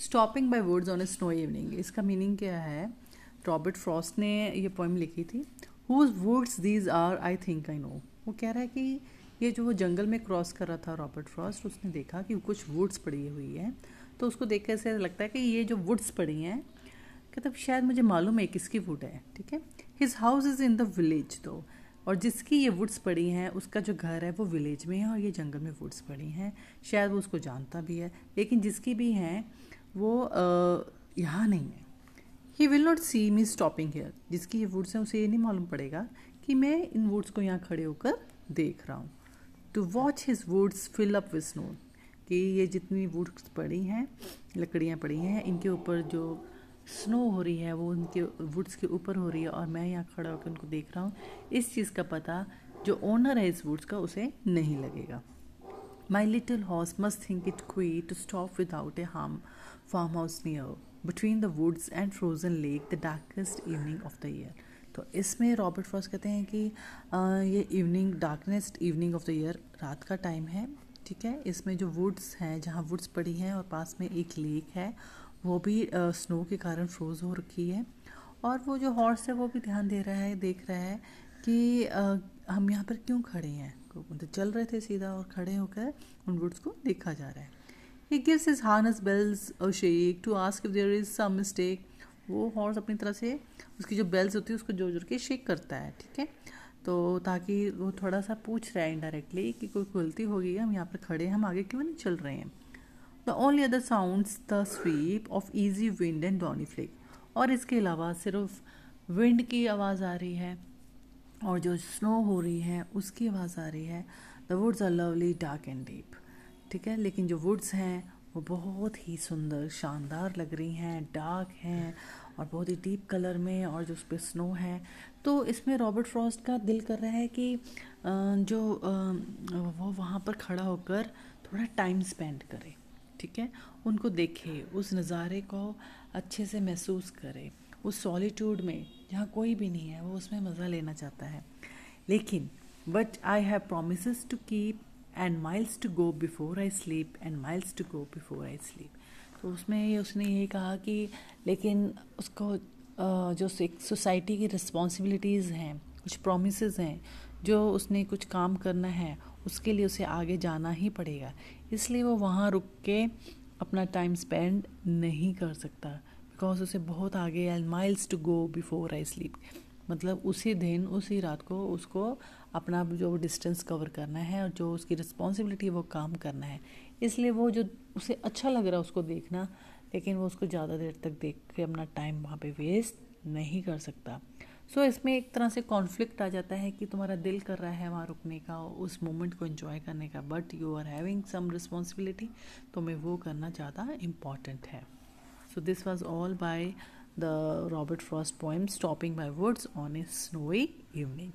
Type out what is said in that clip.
Stopping by woods on a snow evening इसका meaning क्या है? रॉबर्ट फ्रॉस्ट ने ये पोइम लिखी थी। Whose woods these are I think I know वो कह रहा है कि ये जो वो जंगल में क्रॉस कर रहा था रॉबर्ट फ्रॉस्ट उसने देखा कि कुछ वुड्स पड़ी हुई है। तो उसको देख कर ऐसे लगता है कि ये जो वुड्स पड़ी हैं, कहते शायद मुझे मालूम है किसकी वुड है। ठीक है? His house is in the village तो और जिसकी ये वुड्स पड़ी हैं, उसका जो घर है, वो विलेज में है और ये जंगल में वुड्स पड़ी हैं। शायद वो उसको जानता भी है। लेकिन जिसकी भी हैं वो यहाँ नहीं है। He will not see me stopping here जिसकी ये वुड्स हैं, उसे ये नहीं मालूम पड़ेगा कि मैं इन वुड्स को यहाँ खड़े होकर देख रहा हूँ। To watch his woods fill up with snow कि ये जितनी वुड्स पड़ी हैं, लकड़ियाँ पड़ी हैं, इनके ऊपर जो स्नो हो रही है, वो उनके वुड्स के ऊपर हो रही है और मैं यहाँ खड़ा होकर उनको देख रहा हूँ। इस चीज़ का पता जो ओनर है इस वुड्स का, उसे नहीं लगेगा। Little horse must think it queer to stop without a harm farm house near between the woods and frozen lake the darkest evening of the year तो इसमें रॉबर्ट फ्रॉस कहते हैं कि ये evening darkest evening of the year रात का time है, ठीक है? इसमें जो वुड्स हैं, जहाँ वुड्स पड़ी हैं और पास में एक लेक है, वो भी स्नो के कारण फ्रोज़ हो रखी है। और वो जो हॉर्स है, वो भी ध्यान दे रहा है, देख रहा है कि हम यहाँ पर क्यों खड़े हैं? तो चल रहे थे सीधा और खड़े होकर उन वुड्स को देखा जा रहा है। He gives his harness bells और shake to ask if there is some mistake वो हॉर्स अपनी तरह से उसकी जो बेल्स होती है उसको ज़ोर ज़ोर के शेक करता है, ठीक है? तो ताकि वो थोड़ा सा पूछ रहा है इनडायरेक्टली कि कोई गलती हो होगी हम यहाँ पर खड़े हैं, हम आगे क्यों नहीं चल रहे हैं? The only other sounds the sweep of easy wind and downy flake और इसके अलावा सिर्फ़ विंड की आवाज़ आ रही है। और जो स्नो हो रही है, उसकी आवाज़ आ रही है। The woods are lovely dark and deep ठीक है? लेकिन जो वुड्स हैं, वो बहुत ही सुंदर, शानदार लग रही हैं डार्क हैं और बहुत ही डीप कलर में और जो उस पर स्नो है। तो इसमें रॉबर्ट फ्रॉस्ट का दिल कर रहा है कि जो वो वहाँ पर खड़ा होकर थोड़ा टाइम स्पेंड करे। ठीक है? उनको देखे, उस नज़ारे को अच्छे से महसूस करे। उस सॉलिट्यूड में जहाँ कोई भी नहीं है, वो उसमें मज़ा लेना चाहता है। लेकिन but I have promise to keep and miles to go before I sleep and miles to go before I sleep तो उसमें उसने ये कहा कि, लेकिन उसको जो सोसाइटी की रिस्पॉन्सिबिलिटीज़ हैं, कुछ प्रोमिस हैं, जो उसने कुछ काम करना है, उसके लिए उसे आगे जाना ही पड़ेगा। इसलिए वो वहाँ रुक के अपना टाइम स्पेंड नहीं कर सकता। बिकॉज़ उसे बहुत आगे and miles to go before I sleep मतलब उसी दिन उसी रात को उसको अपना जो डिस्टेंस कवर करना है और जो उसकी रिस्पॉन्सिबिलिटी है वो काम करना है। इसलिए वो जो उसे अच्छा लग रहा है उसको देखना लेकिन वो उसको ज़्यादा देर तक देख के अपना टाइम वहाँ पे वेस्ट नहीं कर सकता। सो so, इसमें एक तरह से कॉन्फ्लिक्ट आ जाता है कि तुम्हारा दिल कर रहा है वहाँ रुकने का उस मोमेंट को इन्जॉय करने का but you are having some responsibility तुम्हें वो करना ज़्यादा इंपॉर्टेंट है। So this was all by the Robert Frost poem Stopping by Woods on a Snowy Evening.